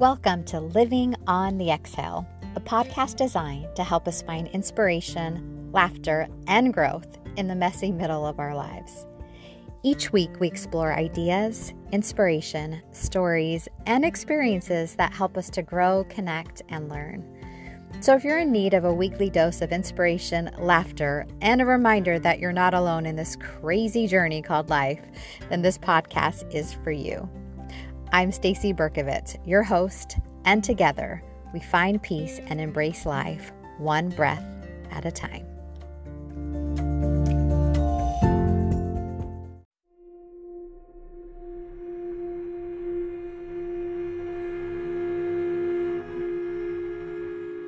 Welcome to Living on the Exhale, a podcast designed to help us find inspiration, laughter, and growth in the messy middle of our lives. Each week, we explore ideas, inspiration, stories, and experiences that help us to grow, connect, and learn. So, if you're in need of a weekly dose of inspiration, laughter, and a reminder that you're not alone in this crazy journey called life, then this podcast is for you. I'm Stacy Berkovitz, your host, and together we find peace and embrace life one breath at a time.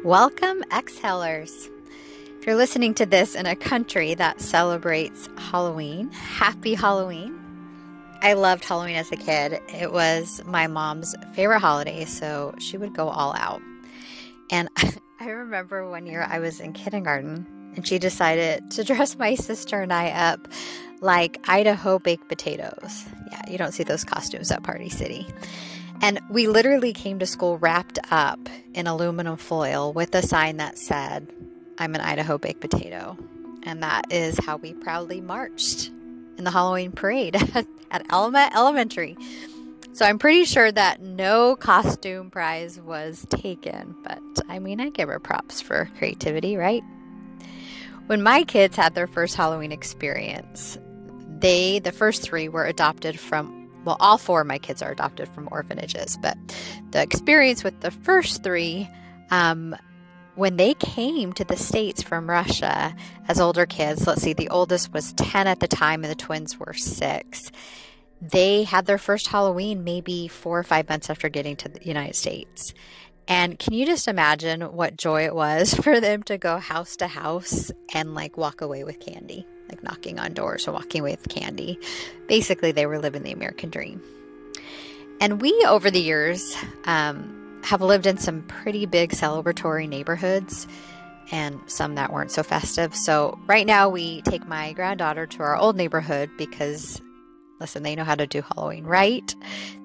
Welcome, exhalers. If you're listening to this in a country that celebrates Halloween, happy Halloween. I loved Halloween as a kid. It was my mom's favorite holiday, so she would go all out. And I remember one year I was in kindergarten and she decided to dress my sister and I up like Idaho baked potatoes. Yeah, you don't see those costumes at Party City. And we literally came to school wrapped up in aluminum foil with a sign that said, I'm an Idaho baked potato. And that is how we proudly marched in the Halloween parade at Alma Elementary. So I'm pretty sure that no costume prize was taken, but I mean, I give her props for creativity, right? When my kids had their first Halloween experience, they, the first three, were adopted from, well, all four of my kids are adopted from orphanages, but the experience with the first three, um, when they came to the States from Russia as older kids, let's see, the oldest was 10 at the time and the twins were six. They had their first Halloween maybe four or five months after getting to the United States. And can you just imagine what joy it was for them to go house to house and like walk away with candy, like knocking on doors or walking away with candy? Basically, they were living the American dream. And we, over the years, um, have lived in some pretty big celebratory neighborhoods and some that weren't so festive. So right now we take my granddaughter to our old neighborhood because listen, they know how to do Halloween right.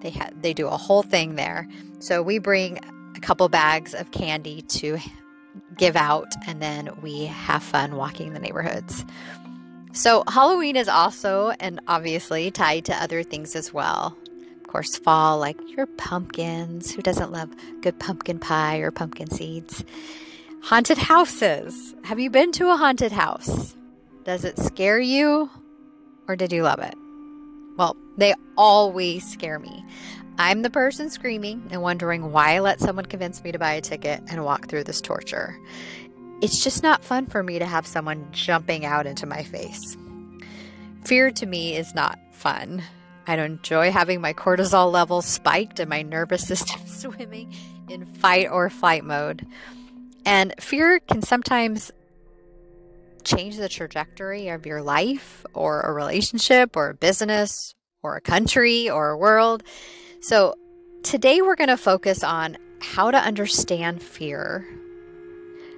They ha- they do a whole thing there. So we bring a couple bags of candy to give out and then we have fun walking the neighborhoods. So Halloween is also and obviously tied to other things as well of course, fall, like your pumpkins. Who doesn't love good pumpkin pie or pumpkin seeds? Haunted houses. Have you been to a haunted house? Does it scare you or did you love it? Well, they always scare me. I'm the person screaming and wondering why I let someone convince me to buy a ticket and walk through this torture. It's just not fun for me to have someone jumping out into my face. Fear to me is not fun. I don't enjoy having my cortisol levels spiked and my nervous system swimming in fight or flight mode. And fear can sometimes change the trajectory of your life or a relationship or a business or a country or a world. So, today we're going to focus on how to understand fear.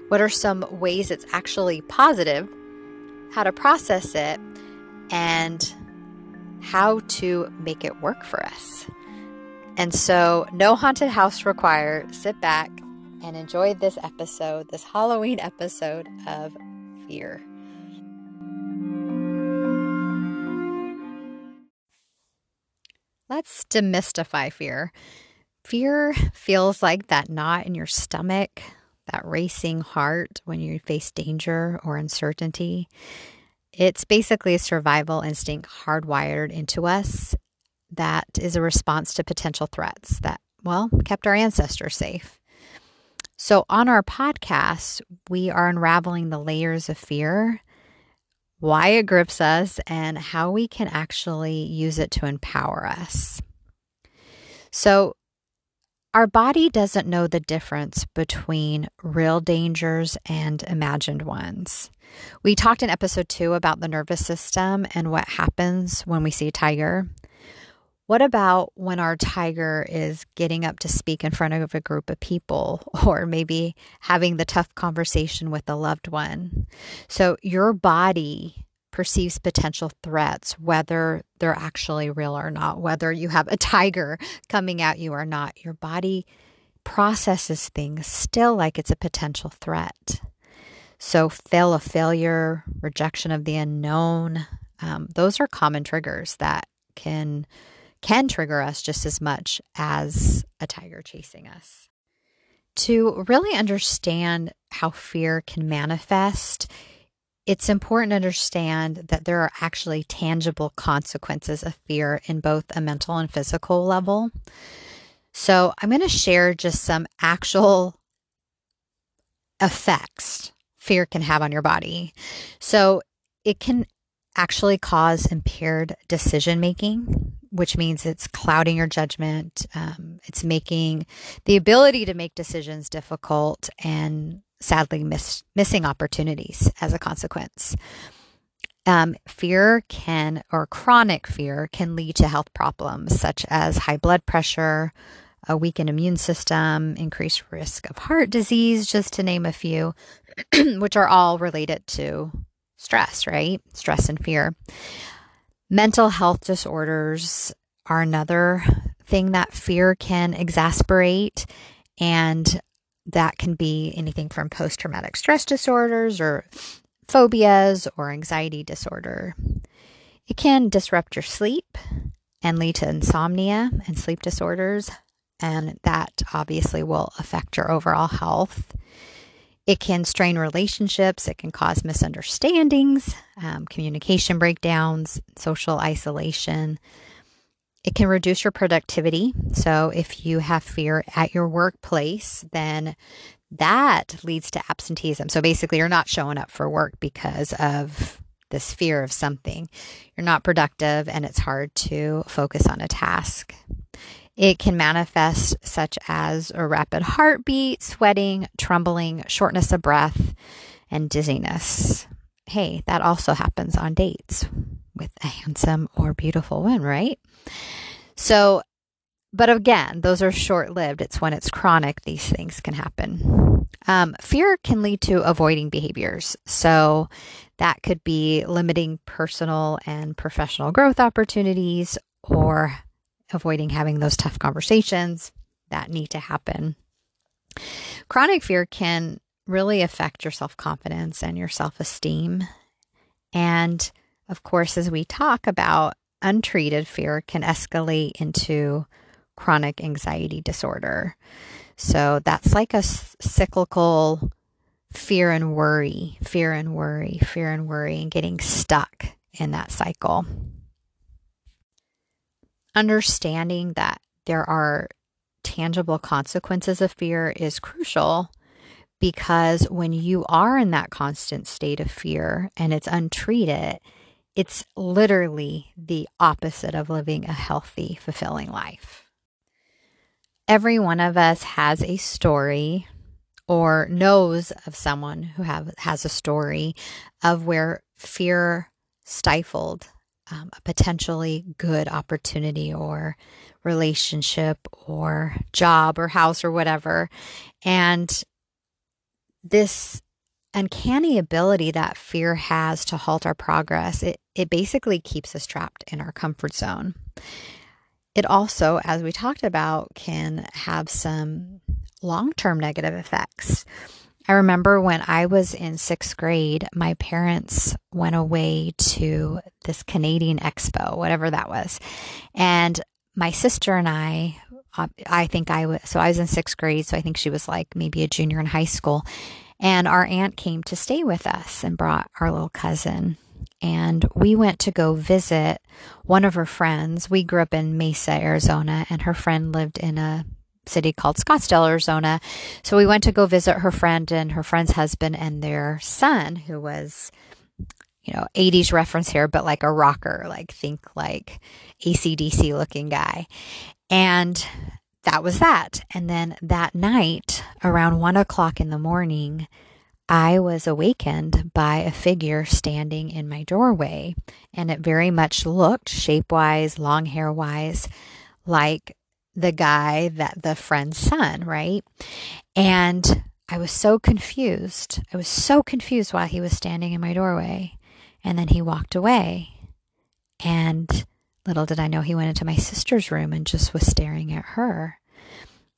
What are some ways it's actually positive? How to process it and how to make it work for us. And so, no haunted house required. Sit back and enjoy this episode, this Halloween episode of Fear. Let's demystify fear. Fear feels like that knot in your stomach, that racing heart when you face danger or uncertainty. It's basically a survival instinct hardwired into us that is a response to potential threats that, well, kept our ancestors safe. So, on our podcast, we are unraveling the layers of fear, why it grips us, and how we can actually use it to empower us. So, our body doesn't know the difference between real dangers and imagined ones. We talked in episode two about the nervous system and what happens when we see a tiger. What about when our tiger is getting up to speak in front of a group of people or maybe having the tough conversation with a loved one? So, your body perceives potential threats, whether they're actually real or not, whether you have a tiger coming at you or not. Your body processes things still like it's a potential threat. So, fail of failure, rejection of the unknown, um, those are common triggers that can can trigger us just as much as a tiger chasing us. To really understand how fear can manifest, it's important to understand that there are actually tangible consequences of fear in both a mental and physical level. So, I'm going to share just some actual effects fear can have on your body. So, it can actually cause impaired decision making, which means it's clouding your judgment. Um, it's making the ability to make decisions difficult and sadly miss, missing opportunities as a consequence. Um, fear can, or chronic fear, can lead to health problems such as high blood pressure, a weakened immune system, increased risk of heart disease, just to name a few, which are all related to stress, right? Stress and fear. Mental health disorders are another thing that fear can exasperate. And that can be anything from post traumatic stress disorders or phobias or anxiety disorder. It can disrupt your sleep and lead to insomnia and sleep disorders. And that obviously will affect your overall health. It can strain relationships, it can cause misunderstandings, um, communication breakdowns, social isolation. It can reduce your productivity. So, if you have fear at your workplace, then that leads to absenteeism. So, basically, you're not showing up for work because of this fear of something. You're not productive and it's hard to focus on a task. It can manifest such as a rapid heartbeat, sweating, trembling, shortness of breath, and dizziness. Hey, that also happens on dates with a handsome or beautiful one, right? So, but again, those are short lived. It's when it's chronic, these things can happen. Um, fear can lead to avoiding behaviors. So, that could be limiting personal and professional growth opportunities or avoiding having those tough conversations that need to happen. Chronic fear can really affect your self confidence and your self esteem. And of course, as we talk about, untreated fear can escalate into chronic anxiety disorder. So that's like a cyclical fear and worry, fear and worry, fear and worry, and getting stuck in that cycle understanding that there are tangible consequences of fear is crucial because when you are in that constant state of fear and it's untreated, it's literally the opposite of living a healthy, fulfilling life. Every one of us has a story or knows of someone who have, has a story of where fear stifled um, a potentially good opportunity or relationship or job or house or whatever. And this uncanny ability that fear has to halt our progress, it, it basically keeps us trapped in our comfort zone. It also, as we talked about, can have some long term negative effects. I remember when I was in sixth grade, my parents went away to this Canadian expo, whatever that was. And my sister and I, I think I was, so I was in sixth grade, so I think she was like maybe a junior in high school. And our aunt came to stay with us and brought our little cousin. And we went to go visit one of her friends. We grew up in Mesa, Arizona, and her friend lived in a city called Scottsdale, Arizona. So we went to go visit her friend and her friend's husband and their son, who was, you know, 80s reference here, but like a rocker, like think like ACDC looking guy. And that was that. And then that night, around one o'clock in the morning, I was awakened by a figure standing in my doorway, and it very much looked shape wise, long hair wise, like the guy that the friend's son, right? And I was so confused. I was so confused while he was standing in my doorway. And then he walked away. And little did I know he went into my sister's room and just was staring at her.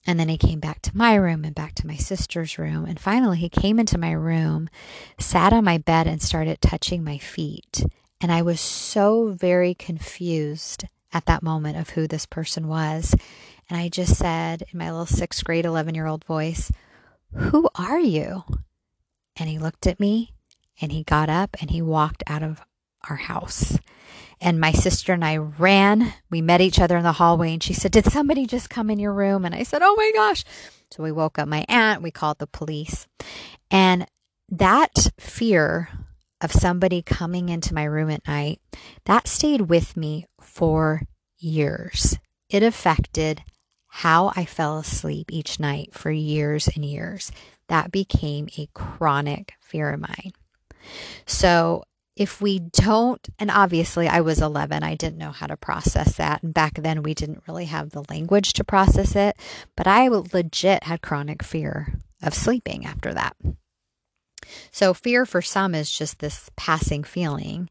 And then he came back to my room and back to my sister's room. And finally, he came into my room, sat on my bed, and started touching my feet. And I was so very confused at that moment of who this person was. And I just said in my little sixth grade, 11 year old voice, Who are you? And he looked at me and he got up and he walked out of our house. And my sister and I ran. We met each other in the hallway and she said, Did somebody just come in your room? And I said, Oh my gosh. So we woke up my aunt. We called the police. And that fear of somebody coming into my room at night, that stayed with me for years. It affected how I fell asleep each night for years and years. That became a chronic fear of mine. So if we don't, and obviously I was 11, I didn't know how to process that. And back then we didn't really have the language to process it, but I legit had chronic fear of sleeping after that. So fear for some is just this passing feeling.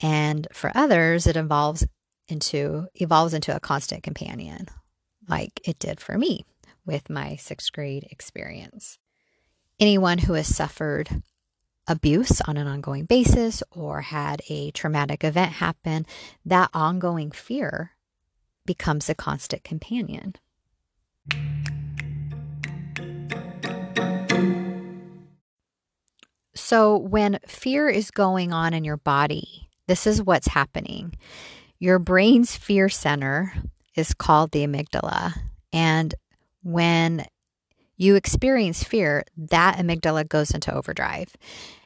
And for others, it evolves into evolves into a constant companion, like it did for me with my sixth grade experience. Anyone who has suffered abuse on an ongoing basis or had a traumatic event happen, that ongoing fear becomes a constant companion. So, when fear is going on in your body, this is what's happening. Your brain's fear center is called the amygdala. And when you experience fear, that amygdala goes into overdrive.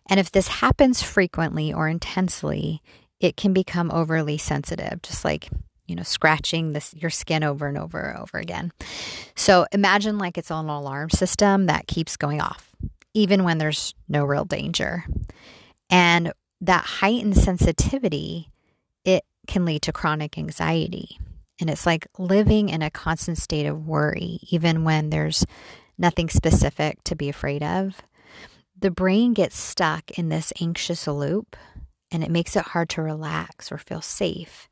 And if this happens frequently or intensely, it can become overly sensitive, just like you know scratching this your skin over and over and over again. So imagine like it's an alarm system that keeps going off even when there's no real danger. And that heightened sensitivity, it can lead to chronic anxiety. And it's like living in a constant state of worry, even when there's nothing specific to be afraid of the brain gets stuck in this anxious loop and it makes it hard to relax or feel safe.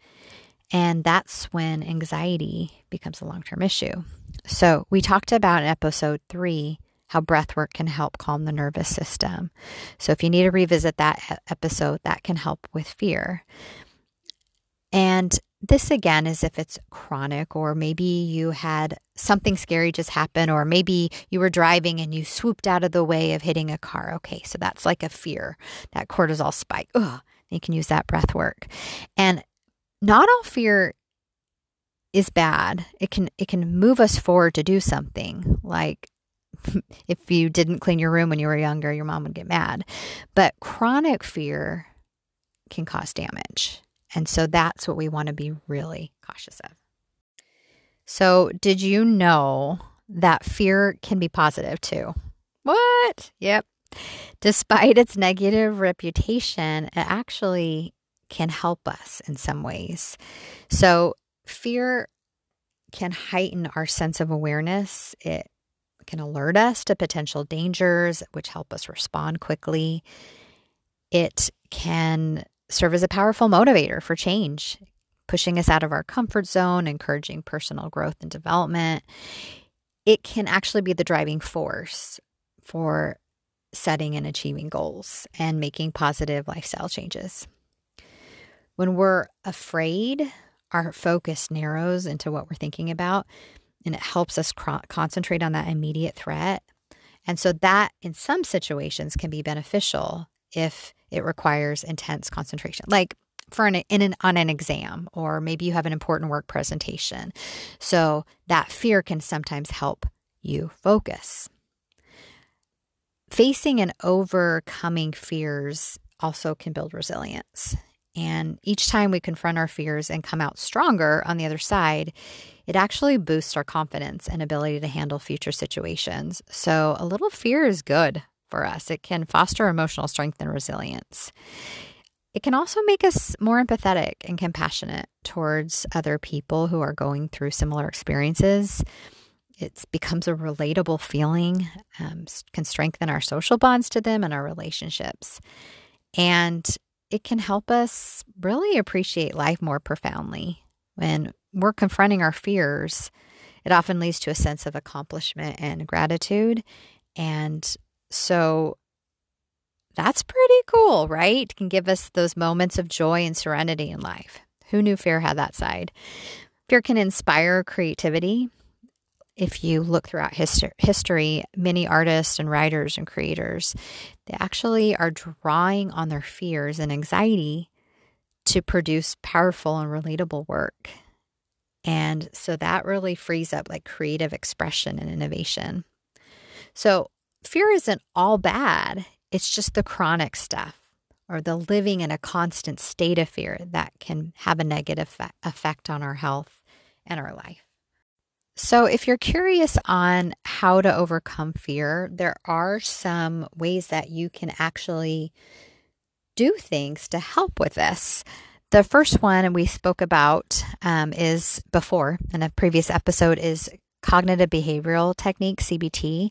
And that's when anxiety becomes a long term issue. So, we talked about in episode three how breath work can help calm the nervous system. So, if you need to revisit that episode, that can help with fear. And this again is if it's chronic, or maybe you had something scary just happen, or maybe you were driving and you swooped out of the way of hitting a car. Okay, so that's like a fear, that cortisol spike. Ugh, you can use that breath work. And not all fear is bad. It can it can move us forward to do something. Like if you didn't clean your room when you were younger, your mom would get mad. But chronic fear can cause damage. And so that's what we want to be really cautious of. So, did you know that fear can be positive too? What? Yep. Despite its negative reputation, it actually can help us in some ways. So, fear can heighten our sense of awareness. It can alert us to potential dangers, which help us respond quickly. It can serve as a powerful motivator for change, pushing us out of our comfort zone, encouraging personal growth and development. It can actually be the driving force for setting and achieving goals and making positive lifestyle changes. When we're afraid, our focus narrows into what we're thinking about and it helps us cr- concentrate on that immediate threat. And so, that in some situations can be beneficial if it requires intense concentration. Like for an in an on an exam or maybe you have an important work presentation. So that fear can sometimes help you focus. Facing and overcoming fears also can build resilience. And each time we confront our fears and come out stronger on the other side, it actually boosts our confidence and ability to handle future situations. So, a little fear is good for us. It can foster emotional strength and resilience. It can also make us more empathetic and compassionate towards other people who are going through similar experiences. It becomes a relatable feeling, um, can strengthen our social bonds to them and our relationships. And it can help us really appreciate life more profoundly when we're confronting our fears It often leads to a sense of accomplishment and gratitude. And so that's pretty cool, right? Can give us those moments of joy and serenity in life. Who knew fear had that side? Fear can inspire creativity. If you look throughout history, many artists and writers and creators, they actually are drawing on their fears and anxiety to produce powerful and relatable work. And so that really frees up like creative expression and innovation. So fear isn't all bad, it's just the chronic stuff or the living in a constant state of fear that can have a negative effect on our health and our life. So, if you're curious on how to overcome fear, there are some ways that you can actually do things to help with this. The first one, we spoke about um, is before in a previous episode, is cognitive behavioral technique, CBT.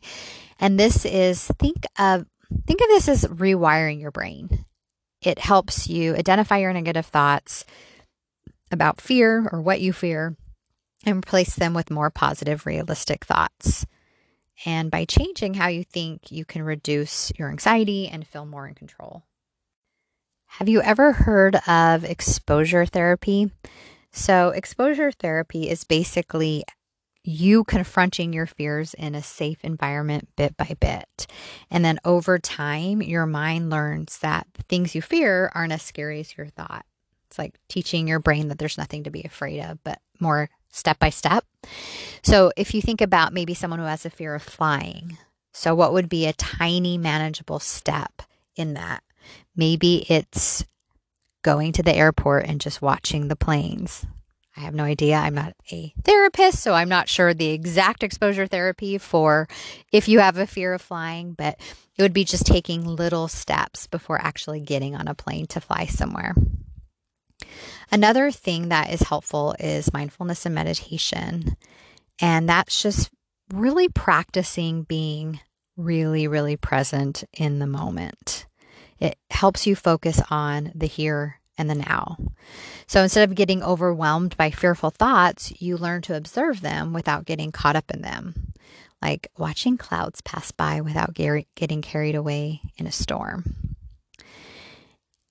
And this is think of think of this as rewiring your brain. It helps you identify your negative thoughts about fear or what you fear and replace them with more positive, realistic thoughts. And by changing how you think, you can reduce your anxiety and feel more in control. Have you ever heard of exposure therapy? So, exposure therapy is basically you confronting your fears in a safe environment bit by bit. And then over time, your mind learns that the things you fear aren't as scary as your thought. It's like teaching your brain that there's nothing to be afraid of, but more step by step. So if you think about maybe someone who has a fear of flying, so what would be a tiny, manageable step in that? Maybe it's going to the airport and just watching the planes I have no idea. I'm not a therapist, so I'm not sure the exact exposure therapy for if you have a fear of flying, but it would be just taking little steps before actually getting on a plane to fly somewhere. Another thing that is helpful is mindfulness and meditation. And that's just really practicing being really, really present in the moment. It helps you focus on the here and the now. So instead of getting overwhelmed by fearful thoughts, you learn to observe them without getting caught up in them, like watching clouds pass by without getting carried away in a storm.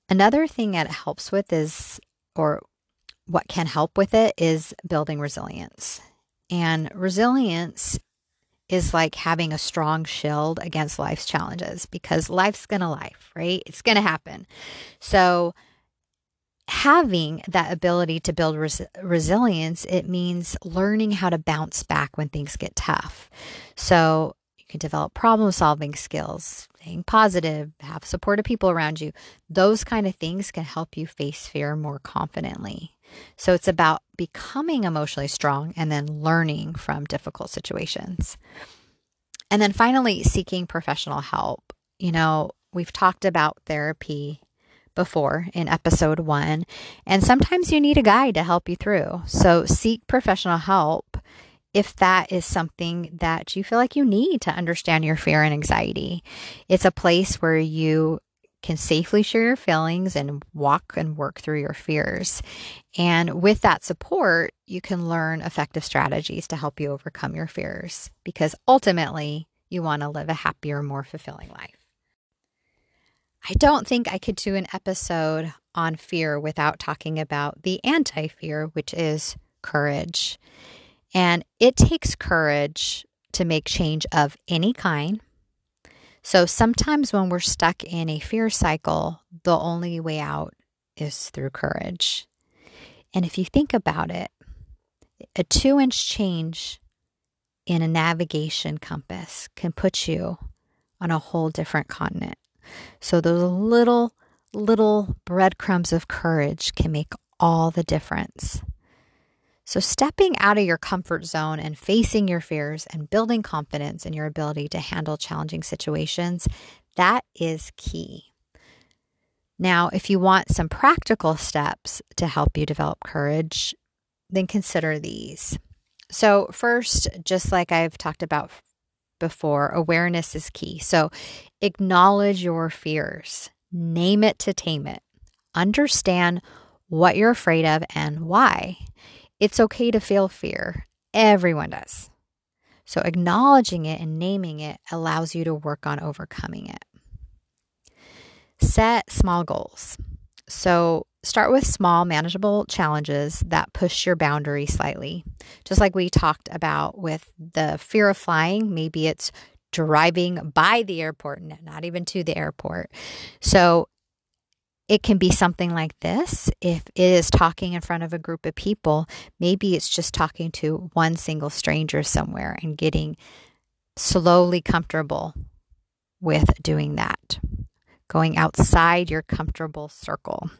Another thing that helps with is, or what can help with it, is building resilience. And resilience is like having a strong shield against life's challenges because life's to life, right? It's to happen. So having that ability to build res- resilience, it means learning how to bounce back when things get tough. So you can develop problem solving skills, staying positive, have supportive people around you. Those kind of things can help you face fear more confidently. So it's about becoming emotionally strong and then learning from difficult situations. And then finally, seeking professional help. You know, we've talked about therapy before in episode one. And sometimes you need a guide to help you through. So seek professional help if that is something that you feel like you need to understand your fear and anxiety. It's a place where you can safely share your feelings and walk and work through your fears. And with that support, you can learn effective strategies to help you overcome your fears because ultimately you want to live a happier, more fulfilling life. I don't think I could do an episode on fear without talking about the anti fear, which is courage. And it takes courage to make change of any kind. So sometimes when we're stuck in a fear cycle, the only way out is through courage. And if you think about it, a two inch change in a navigation compass can put you on a whole different continent. So those little, little breadcrumbs of courage can make all the difference. So, stepping out of your comfort zone and facing your fears and building confidence in your ability to handle challenging situations, that is key. Now, if you want some practical steps to help you develop courage, then consider these. So, first, just like I've talked about before, awareness is key. So acknowledge your fears, name it to tame it, understand what you're afraid of and why. It's okay to feel fear. Everyone does. So, acknowledging it and naming it allows you to work on overcoming it. Set small goals. So, start with small, manageable challenges that push your boundary slightly. Just like we talked about with the fear of flying, maybe it's driving by the airport, not even to the airport. So, it can be something like this. If it is talking in front of a group of people, maybe it's just talking to one single stranger somewhere and getting slowly comfortable with doing that, going outside your comfortable circle.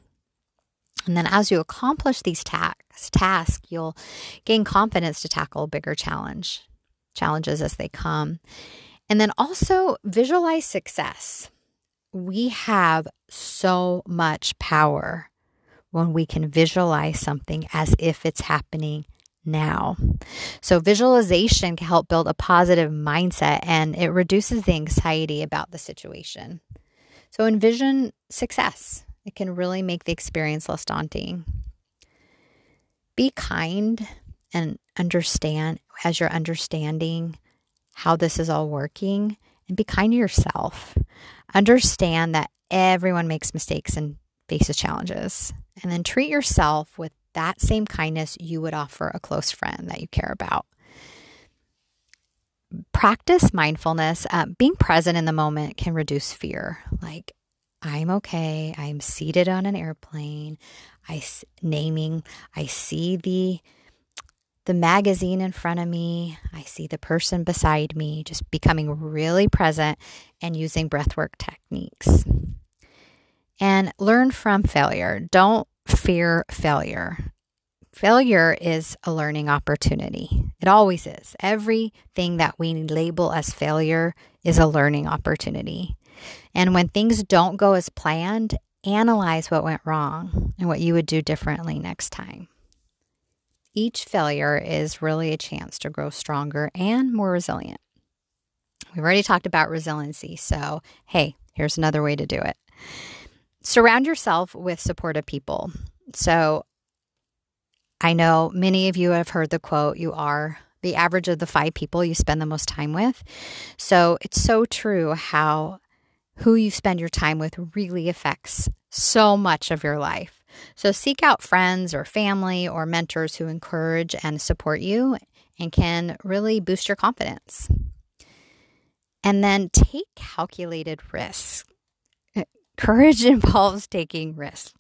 And then as you accomplish these tasks, task, you'll gain confidence to tackle bigger challenge, challenges as they come. And then also visualize success we have so much power when we can visualize something as if it's happening now. So, visualization can help build a positive mindset and it reduces the anxiety about the situation. So, envision success. It can really make the experience less daunting. Be kind and understand as you're understanding how this is all working and be kind to yourself. Understand that everyone makes mistakes and faces challenges. And then treat yourself with that same kindness you would offer a close friend that you care about. Practice mindfulness. Uh, being present in the moment can reduce fear. Like, I'm okay. I'm seated on an airplane. I naming. I see the the magazine in front of me. I see the person beside me, just becoming really present and using breathwork techniques. And learn from failure. Don't fear failure. Failure is a learning opportunity. It always is. Everything that we label as failure is a learning opportunity. And when things don't go as planned, analyze what went wrong and what you would do differently next time. Each failure is really a chance to grow stronger and more resilient. We've already talked about resiliency, so hey, here's another way to do it. Surround yourself with supportive people. So I know many of you have heard the quote, you are the average of the five people you spend the most time with. So it's so true how who you spend your time with really affects so much of your life. So seek out friends or family or mentors who encourage and support you and can really boost your confidence. And then take calculated risks. Courage involves taking risks.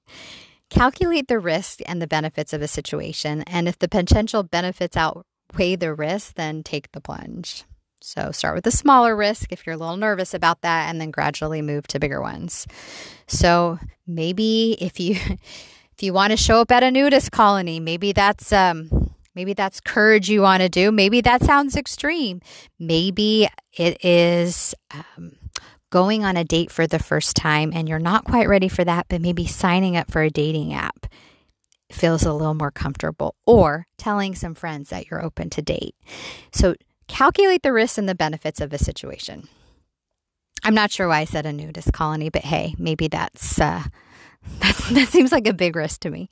Calculate the risk and the benefits of a situation. And if the potential benefits outweigh the risk, then take the plunge. So start with a smaller risk if you're a little nervous about that, and then gradually move to bigger ones. So maybe if you if you want to show up at a nudist colony, maybe that's um maybe that's courage you want to do. Maybe that sounds extreme. Maybe it is um, going on a date for the first time and you're not quite ready for that, but maybe signing up for a dating app feels a little more comfortable or telling some friends that you're open to date. So calculate the risks and the benefits of a situation. I'm not sure why I said a nudist colony, but hey, maybe that's uh, that's, that seems like a big risk to me.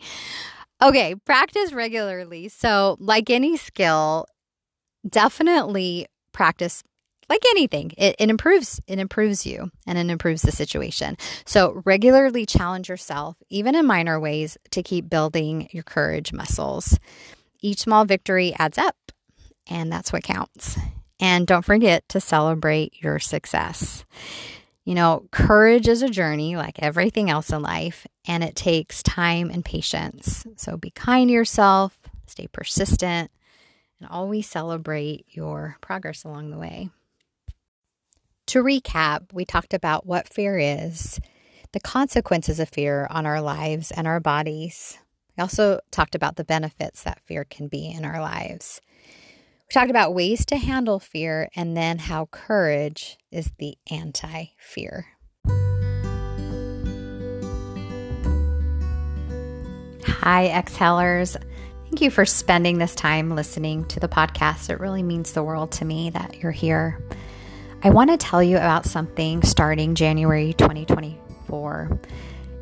Okay, practice regularly. So, like any skill, definitely practice like anything it, it, improves it improves you and it improves the situation so regularly challenge yourself even in minor ways to keep building your courage muscles each small victory adds up and that's what counts and don't forget to celebrate your success you know, courage is a journey like everything else in life, and it takes time and patience. So be kind to yourself, stay persistent, and always celebrate your progress along the way. To recap, we talked about what fear is, the consequences of fear on our lives and our bodies. We also talked about the benefits that fear can be in our lives. We talked about ways to handle fear and then how courage is the anti fear. Hi, exhalers. Thank you for spending this time listening to the podcast. It really means the world to me that you're here. I want to tell you about something starting January 2024.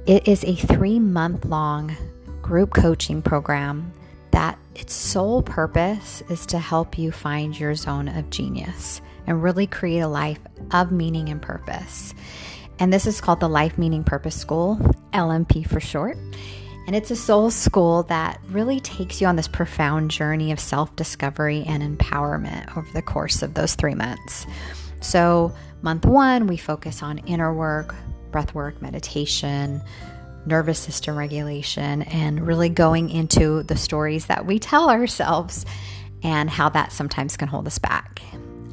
It is a three month long group coaching program that its sole purpose is to help you find your zone of genius and really create a life of meaning and purpose. And this is called the Life Meaning Purpose School, LMP for short. And it's a soul school that really takes you on this profound journey of self discovery and empowerment over the course of those three months. So, month one, we focus on inner work, breath work, meditation, nervous system regulation, and really going into the stories that we tell ourselves and how that sometimes can hold us back.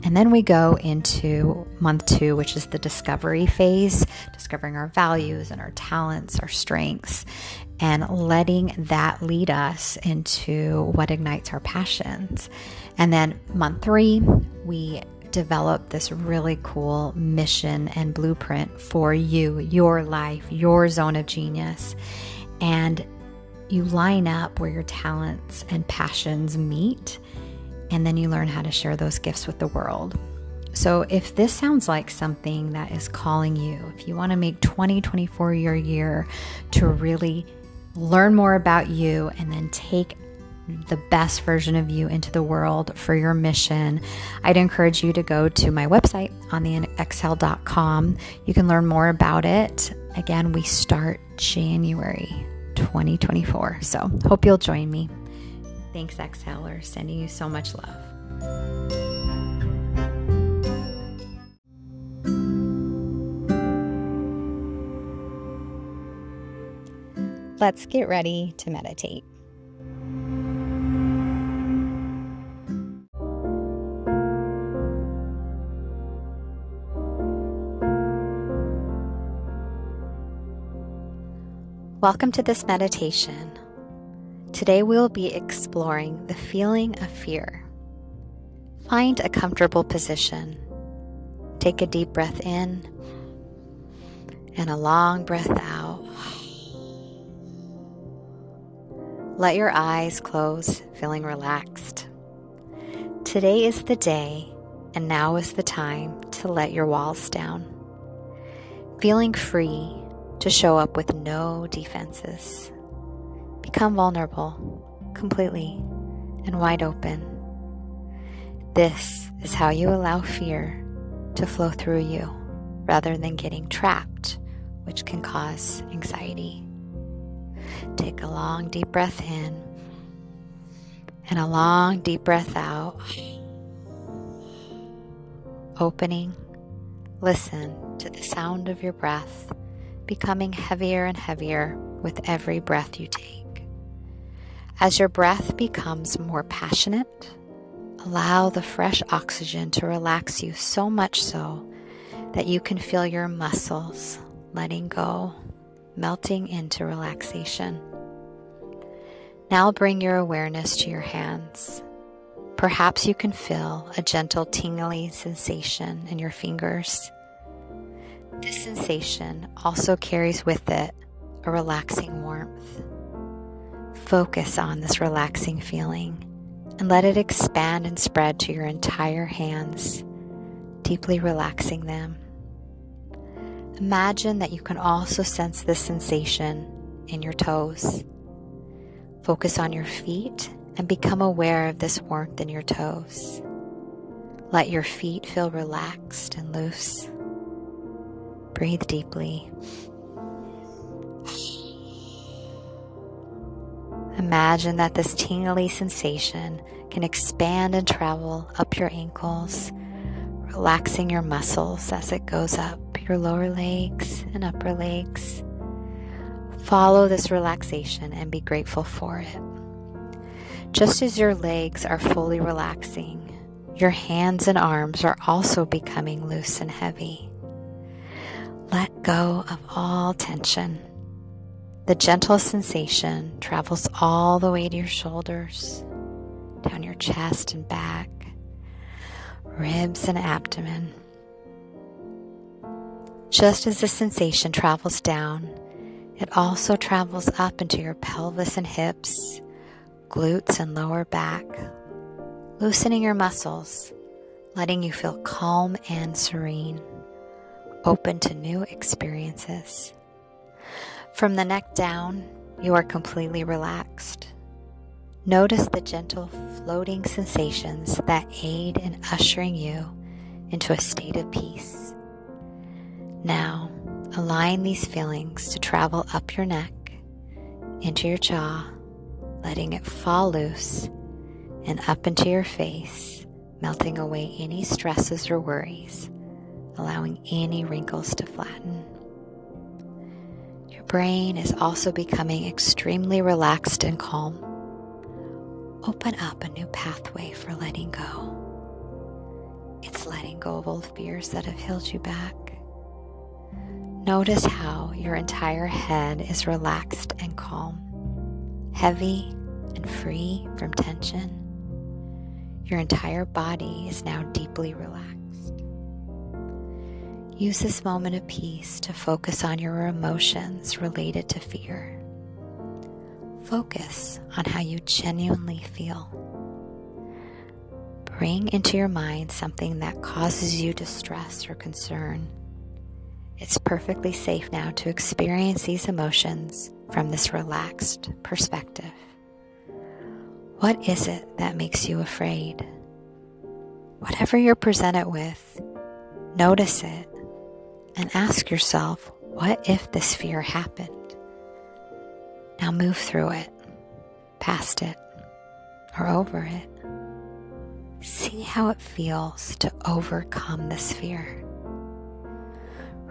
And then we go into month two, which is the discovery phase, discovering our values and our talents, our strengths, and letting that lead us into what ignites our passions. And then month three, we develop this really cool mission and blueprint for you, your life, your zone of genius. And you line up where your talents and passions meet, and then you learn how to share those gifts with the world. So, if this sounds like something that is calling you, if you want to make 2024 your year to really learn more about you, and then take the best version of you into the world for your mission, I'd encourage you to go to my website on the exhale.com. You can learn more about it. Again, we start January 2024. So, hope you'll join me. Thanks, Exhaler. Sending you so much love. Let's get ready to meditate. Welcome to this meditation. Today we'll be exploring the feeling of fear. Find a comfortable position. Take a deep breath in and a long breath out. Let your eyes close, feeling relaxed. Today is the day, and now is the time to let your walls down. Feeling free to show up with no defenses. Become vulnerable, completely, and wide open. This is how you allow fear to flow through you rather than getting trapped, which can cause anxiety. Take a long, deep breath in and a long, deep breath out. Opening, listen to the sound of your breath becoming heavier and heavier with every breath you take. As your breath becomes more passionate, allow the fresh oxygen to relax you so much so that you can feel your muscles letting go melting into relaxation. Now bring your awareness to your hands. Perhaps you can feel a gentle tingly sensation in your fingers. This sensation also carries with it a relaxing warmth. Focus on this relaxing feeling and let it expand and spread to your entire hands, deeply relaxing them. Imagine that you can also sense this sensation in your toes. Focus on your feet and become aware of this warmth in your toes. Let your feet feel relaxed and loose. Breathe deeply. Imagine that this tingly sensation can expand and travel up your ankles, relaxing your muscles as it goes up your lower legs and upper legs. Follow this relaxation and be grateful for it. Just as your legs are fully relaxing, your hands and arms are also becoming loose and heavy. Let go of all tension. The gentle sensation travels all the way to your shoulders, down your chest and back, ribs and abdomen. Just as the sensation travels down, it also travels up into your pelvis and hips, glutes and lower back, loosening your muscles, letting you feel calm and serene, open to new experiences. From the neck down, you are completely relaxed. Notice the gentle floating sensations that aid in ushering you into a state of peace. Now, align these feelings to travel up your neck, into your jaw, letting it fall loose, and up into your face, melting away any stresses or worries, allowing any wrinkles to flatten. Your brain is also becoming extremely relaxed and calm. Open up a new pathway for letting go. It's letting go of old fears that have held you back Notice how your entire head is relaxed and calm, heavy and free from tension. Your entire body is now deeply relaxed. Use this moment of peace to focus on your emotions related to fear. Focus on how you genuinely feel. Bring into your mind something that causes you distress or concern it's perfectly safe now to experience these emotions from this relaxed perspective. What is it that makes you afraid? Whatever you're presented with, notice it and ask yourself, what if this fear happened? Now move through it, past it, or over it. See how it feels to overcome this fear.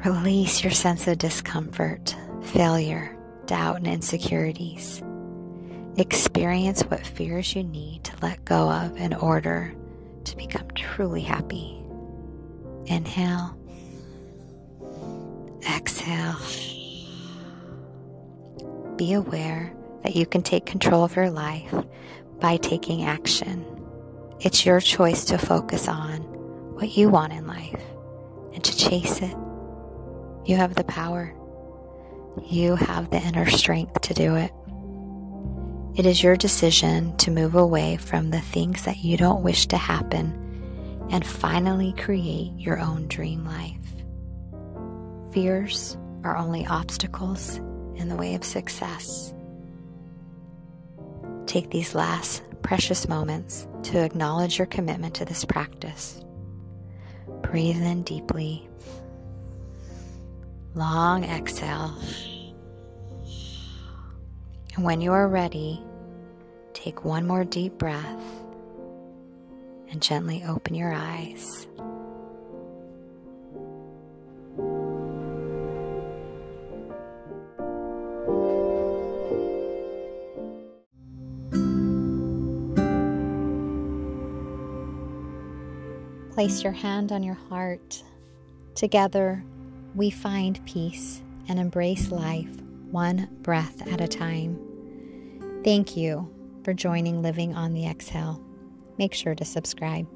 Release your sense of discomfort, failure, doubt, and insecurities. Experience what fears you need to let go of in order to become truly happy. Inhale, exhale. Be aware that you can take control of your life by taking action. It's your choice to focus on what you want in life and to chase it you have the power. You have the inner strength to do it. It is your decision to move away from the things that you don't wish to happen and finally create your own dream life. Fears are only obstacles in the way of success. Take these last precious moments to acknowledge your commitment to this practice. Breathe in deeply Long exhale. And when you are ready, take one more deep breath and gently open your eyes. Place your hand on your heart. Together, we find peace and embrace life one breath at a time. Thank you for joining Living on the Exhale. Make sure to subscribe.